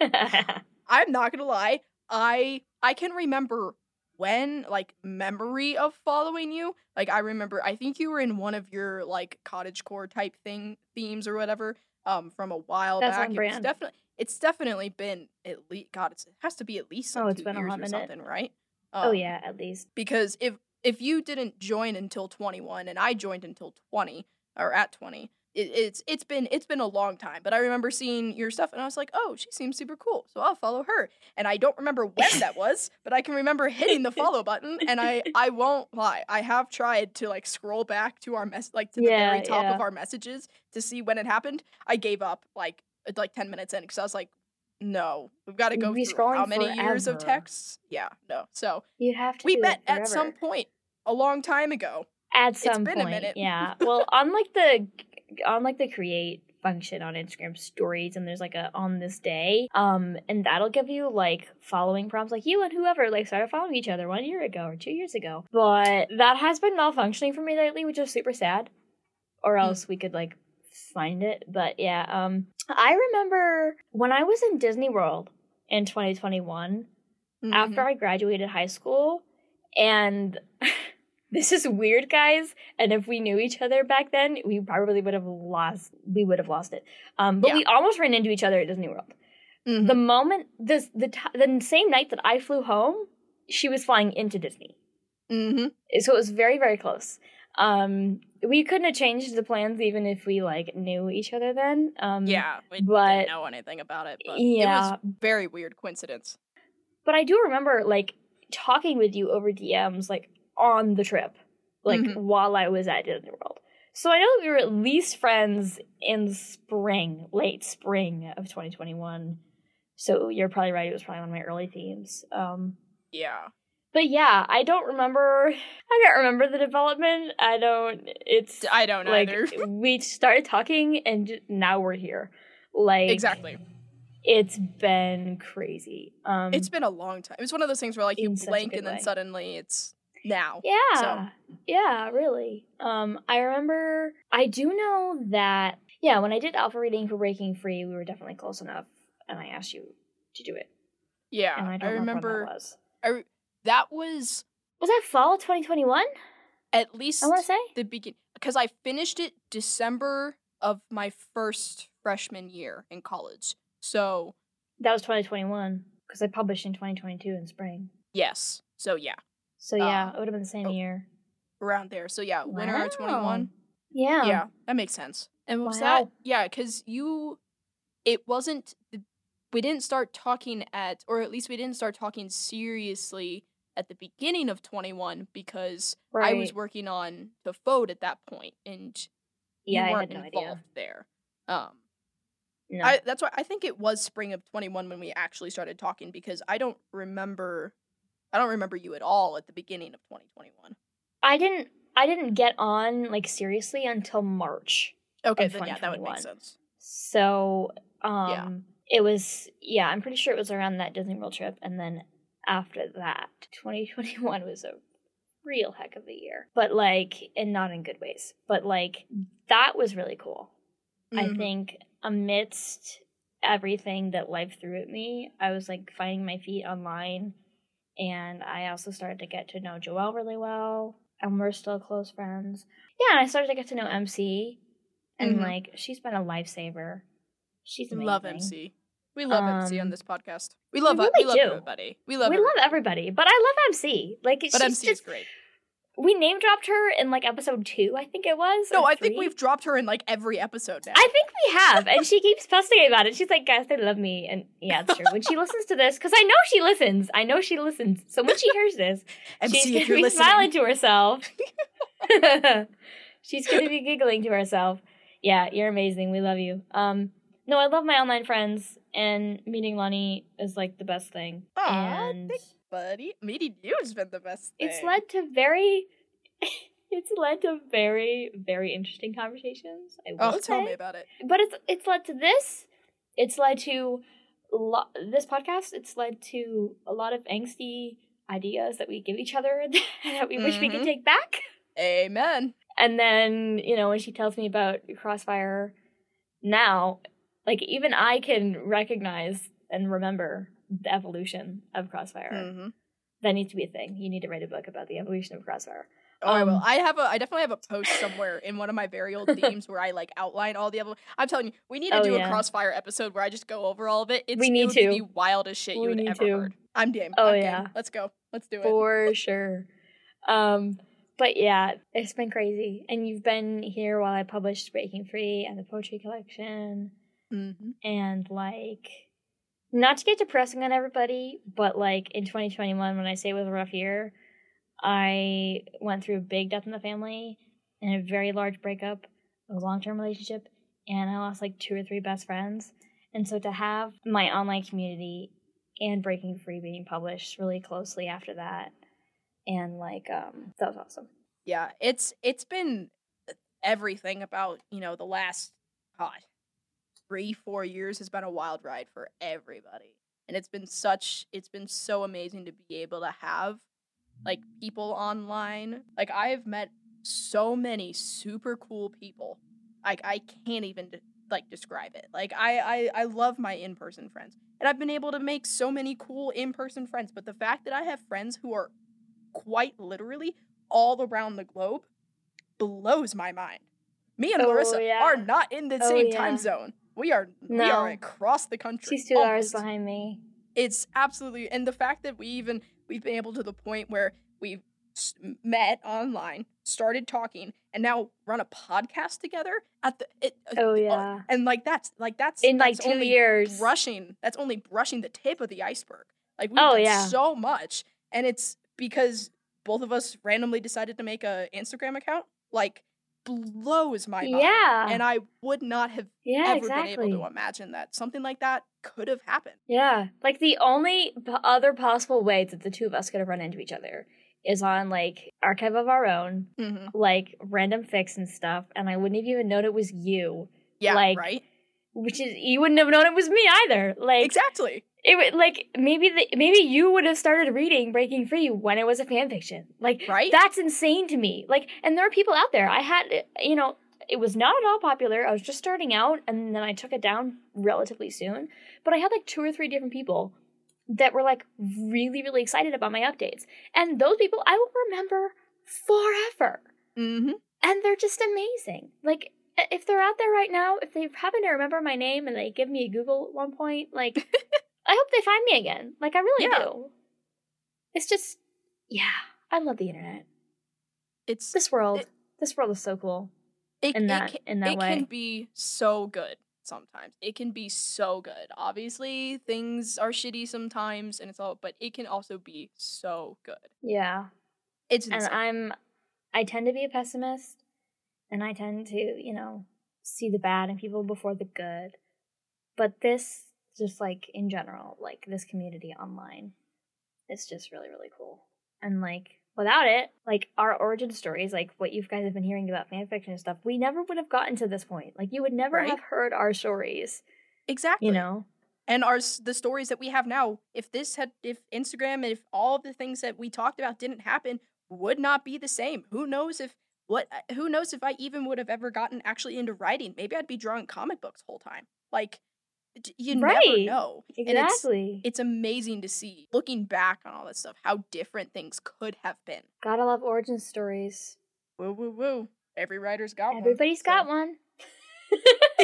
I'm not gonna lie. I I can remember when like memory of following you. Like I remember I think you were in one of your like cottage core type thing themes or whatever um from a while That's back. It's brand. definitely it's definitely been at least God, it's, it has to be at least Oh, it's been a hot minute. something, right? oh Um, yeah, at least. because if if you didn't join until 21 and I joined until 20 or at 20 it, it's it's been it's been a long time but I remember seeing your stuff and I was like oh she seems super cool so I'll follow her and I don't remember when that was but I can remember hitting the follow button and I I won't lie I have tried to like scroll back to our mess like to the Yeah, very top yeah. of our messages to see when it happened I gave up like like 10 minutes in because I was like no we've got to go through how many years of forever. texts yeah no so You'd have to. we met at some point a long time ago. At some been a point, minute. yeah. Well, on like the on like the create function on Instagram stories, and there's like a on this day, um, and that'll give you like following prompts, like you and whoever like started following each other one year ago or two years ago. But that has been malfunctioning for me lately, which is super sad. Or Hmm. else we could like find it. But yeah, um, I remember when I was in Disney World in 2021 after I graduated high school. And this is weird, guys. And if we knew each other back then, we probably would have lost. We would have lost it. Um, but Yeah. we almost ran into each other at Disney World. Mhm. The moment this the t- the same night that I flew home, she was flying into Disney. Mhm. So it was very very close. Um, we couldn't have changed the plans even if we like knew each other then. Um, yeah, we but- didn't know anything about it, but yeah. it was very weird coincidence. But I do remember like talking with you over DMs like on the trip, like Mhm. while I was at Disney World. So I know we were at least friends in spring, late spring of 2021. So you're probably right. It was probably one of my early themes. Um, Yeah. But yeah, I don't remember. I can't remember the development. I don't. It's I don't know like either. we started talking and now we're here. Like exactly. it's been crazy. Um, It's been a long time. It's one of those things where like you In such a blink and then way. suddenly it's now. Yeah. Yeah, really. Um I remember I do know that yeah, when I did alpha reading for Breaking Free, we were definitely close enough and I asked you to do it. Yeah. And I I, don't remember, remember when that was. I that was Was that fall of 2021? at least I want to say. the beginning because I finished it December of my first freshman year in college. So That was 2021 because I published in 2022 in spring. yes. So yeah, So yeah, Uh, it would have been the same oh. year. around there. So yeah, winter Wow. one. Yeah. Yeah, that makes sense. And was Wow. that yeah? Because you, it wasn't. the- We didn't start talking at, or at least we didn't start talking seriously at the beginning of twenty one because Right. I was working on the Fode at that point, and yeah, you weren't had no involved idea. there. Um, No. I that's why I think it was spring of twenty one when we actually started talking because I don't remember, I don't remember you at all at the beginning of twenty twenty one. I didn't I didn't get on like seriously until March. Okay, then yeah, that would make sense. So um it was yeah, I'm pretty sure it was around that Disney World trip and then after that 2021 was a real heck of a year. But like and not in good ways. But like that was really cool. I Mhm. think amidst everything that life threw at me, I was like finding my feet online. And I also started to get to know Joelle really well. And we're still close friends. Yeah, and I started to get to know MC. And Mhm. like, she's been a lifesaver. She's amazing. Love MC. We love MC on Um, this podcast. We love really we love do. everybody. We love we love everybody, but I love MC. Like, But she's MC is just. great. We name dropped her in like episode two, I think it was. No, I think we've dropped her in like every episode now. I think we have, and she keeps posting about it. She's like, "Guys, they love me," and yeah, it's true. When she listens to this, because I know she listens, I know she listens. So when she hears this, MC, she's gonna be listening. smiling to herself. she's gonna be giggling to herself. Yeah, you're amazing. We love you. Um, no, I love my online friends, and meeting Lonnie is like the best thing. Aw, and thanks, buddy. Meeting you has been the best thing. it's led to very. It's led to very, very interesting conversations. I will Oh, say tell me about it. but it's it's led to this. It's led to lo- this podcast. It's led to a lot of angsty ideas that we give each other that we wish we could Mhm. take back. Amen. And then you know when she tells me about Crossfire, now like even I can recognize and remember the evolution of Crossfire. hmm That needs to be a thing. You need to write a book about the evolution of Crossfire. Oh, I will. Um, I have a. I definitely have a post somewhere in one of my very old themes where I like outline all the. Evol- I'm telling you, we need to Oh, do yeah. a Crossfire episode where I just go over all of it. It's, We it need be to. Be the wildest shit We you would ever to. heard. I'm game. Oh, I'm game. yeah. Let's go. Let's do it. For sure. Um, but yeah, it's been crazy. And you've been here while I published Breaking Free and the Poetry Collection. Hmm And like, not to get depressing on everybody, but like in 2021, when I say it was a rough year, I went through a big death in the family and a very large breakup, of a long term relationship, and I lost like two or three best friends. And so to have my online community and Breaking Free being published really closely after that, and like, um, that was awesome. Yeah, it's it's been everything about you know the last God three four years has been a wild ride for everybody, and it's been such it's been so amazing to be able to have like people online. Like I have met so many super cool people. Like I can't even de- like describe it. Like I I I love my in person friends, and I've been able to make so many cool in person friends. But the fact that I have friends who are quite literally all around the globe blows my mind. Me and Oh, Larissa yeah. are not in the Oh, same yeah. time zone. We are we are across the country. She's two hours almost. behind me. It's absolutely and the fact that we even we've been able to the point where we've met online, started talking, and now run a podcast together at the it, uh, Oh, uh, yeah. and like that's like that's In like that's two only years. brushing that's only brushing the tip of the iceberg. Like we've Oh, done yeah. so much, and it's because both of us randomly decided to make a Instagram account like blows my mind. Yeah. And I would not have yeah, ever exactly. been able to imagine that something like that could have happened. Yeah, like the only p- other possible way that the two of us could have run into each other is on like archive of our own, Mm-hmm. like random fics and stuff, and I wouldn't have even known it was you. Yeah, Like, right? Which is you wouldn't have known it was me either. Like Exactly. It would like maybe the, maybe you would have started reading Breaking Free when it was a fan fiction. Like Right? that's insane to me. Like and there are people out there. I had you know it was not at all popular. I was just starting out and then I took it down relatively soon. But I had like two or three different people that were like really really excited about my updates. And those people I will remember forever. mm-hmm. And they're just amazing. Like if they're out there right now, if they happen to remember my name and they give me a Google at one point, like I hope they find me again. Like I really Yeah. do. It's just yeah, I love the internet. It's This world. It- this world is so cool. it, in it that- can, in that it way. can be so good sometimes. It can be so good. Obviously, things are shitty sometimes, and it's all, but it can also be so good. Yeah. It's And. I'm I tend to be a pessimist and I tend to, you know, see the bad in people before the good. But this just like in general, like this community online, it's just really, really cool. And like without it, like our origin stories, like what you guys have been hearing about fanfiction and stuff, we never would have gotten to this point. Like you would never Right. have heard our stories, exactly. you know? and our the stories that we have now if this had if instagram if all of the things that we talked about didn't happen would not be the same who knows if what uh, who knows if i even would have ever gotten actually into writing maybe i'd be drawing comic books whole time like you never Right. know And it's Exactly. it's amazing to see looking back on all this stuff how different things could have been Gotta love origin stories. woo woo woo every writer's got one Everybody's got one.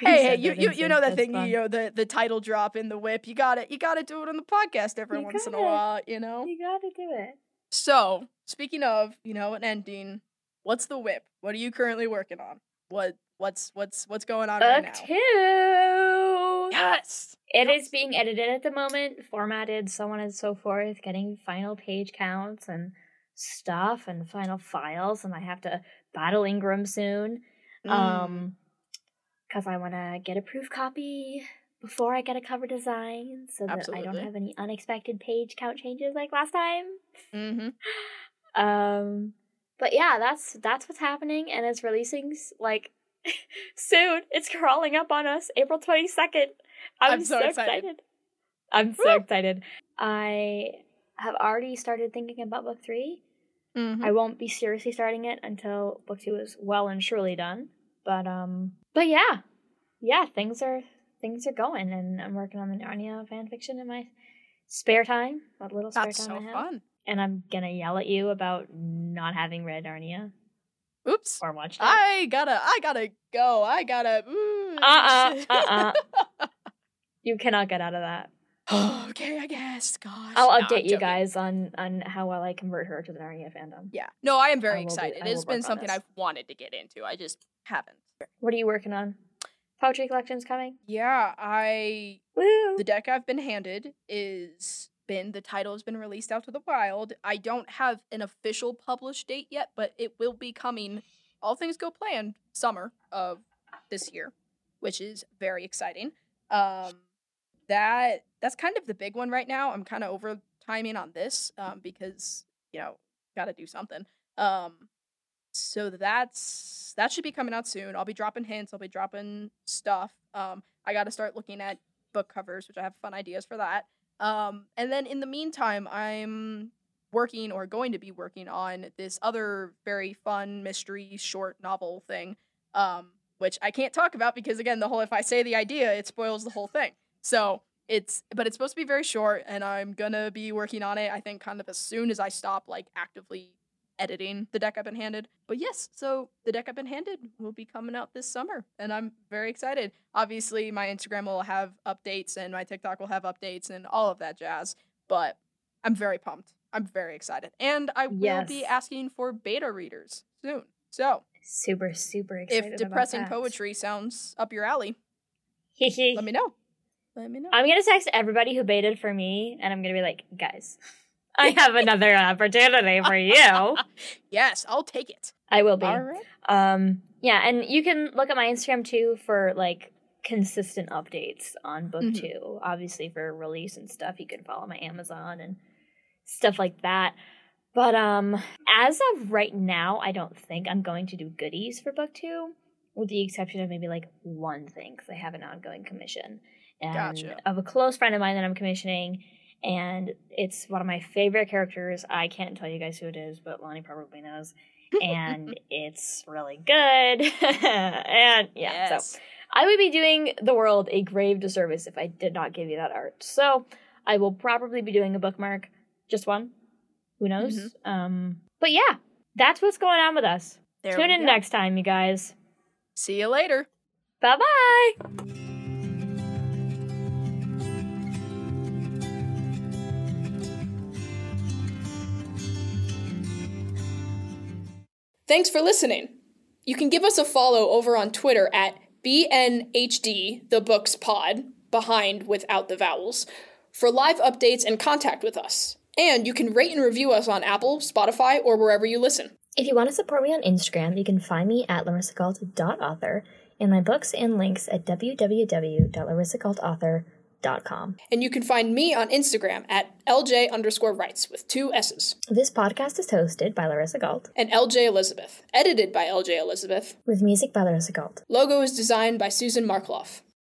hey, hey, you, you you know that thing, that's you know the the title drop in the WIP. You got to You got to do it on the podcast every You once in a while. You know. You gotta do it. So speaking of, you know, an ending. What's the WIP? What are you currently working on? What what's what's what's going on right Book now? two. Yes. It is being edited at the moment, formatted, so on and so forth, getting final page counts and stuff and final files, and I have to battle Ingram soon. Mm. Um because I wanna get a proof copy before I get a cover design so that I don't have any unexpected page count changes like last time. Mm-hmm. Um, but yeah, that's that's what's happening, and it's releasing like soon. It's crawling up on us, April twenty second. I'm, I'm so so, excited. excited. I'm so Woo! excited. I have already started thinking about book 3 Mm-hmm. I won't be seriously starting it until book two is well and surely done. But um, but yeah, yeah, things are things are going, and I'm working on the Narnia fan fiction in my spare time, what little spare That's time so I have fun. and I'm gonna yell at you about not having read Narnia Oops. or watched it. I gotta I gotta go. I gotta. Mm, Uh-uh, uh-uh. you cannot get out of that. okay, I guess. Gosh. I'll No, update you guys on on how well I convert her to the Narnia fandom. Yeah. No, I am very I be- excited. I It's will been something. I've wanted to get into. I just haven't. What are you working on? Poetry collection's coming. Yeah, I Woo! the deck I've been handed is been the title has been released out to the wild. I don't have an official published date yet, but it will be coming. All things go planned summer of this year, which is very exciting. Um, that that's kind of the big one right now. I'm kind of over timing on this um, because you know got to do something. Um, so that's that should be coming out soon. I'll be dropping hints. I'll be dropping stuff. Um, I got to start looking at book covers, which I have fun ideas for that. Um, and then in the meantime, I'm working or going to be working on this other very fun mystery short novel thing, um, which I can't talk about because again, the whole if I say the idea, it spoils the whole thing. So it's but it's supposed to be very short, and I'm gonna be working on it. I think kind of as soon as I stop like actively editing the deck I've been handed. But yes, so the deck I've been handed will be coming out this summer, and I'm very excited. Obviously, my Instagram will have updates, and my TikTok will have updates, and all of that jazz. But I'm very pumped. I'm very excited, and I will be asking for beta readers soon. So Super, super excited. if depressing poetry sounds up your alley, let me know. Let me know. I'm gonna text everybody who baited for me, and I'm gonna be like, guys, I have another opportunity for you. yes, I'll take it. I will be. All right. Um, yeah, and you can look at my Instagram too for like consistent updates on book Mhm. two. Obviously, for release and stuff, you can follow my Amazon and stuff like that. But um, as of right now, I don't think I'm going to do goodies for book two, with the exception of maybe like one thing because I have an ongoing commission and Gotcha. of a close friend of mine that I'm commissioning. And it's one of my favorite characters. I can't tell you guys who it is, but Lonnie probably knows. And it's really good. and yeah, so. I would be doing the world a grave disservice if I did not give you that art. So I will probably be doing a bookmark, just one. Who knows? Mhm. Um, but yeah, that's what's going on with us. There Tune in go. next time, you guys. See you later. Bye bye. Thanks for listening. You can give us a follow over on Twitter at BHND, the books pod, behind without the vowels, for live updates and contact with us. And you can rate and review us on Apple, Spotify, or wherever you listen. If you want to support me on Instagram, you can find me at larissagault.author and my books and links at www.larissagaultauthor.com. And you can find me on Instagram at LJ underscore writess with two S's, This podcast is hosted by Larissa Gault, and LJ Elizabeth, edited by LJ Elizabeth. with music by Larissa Gault. Logo is designed by Susan Markloff.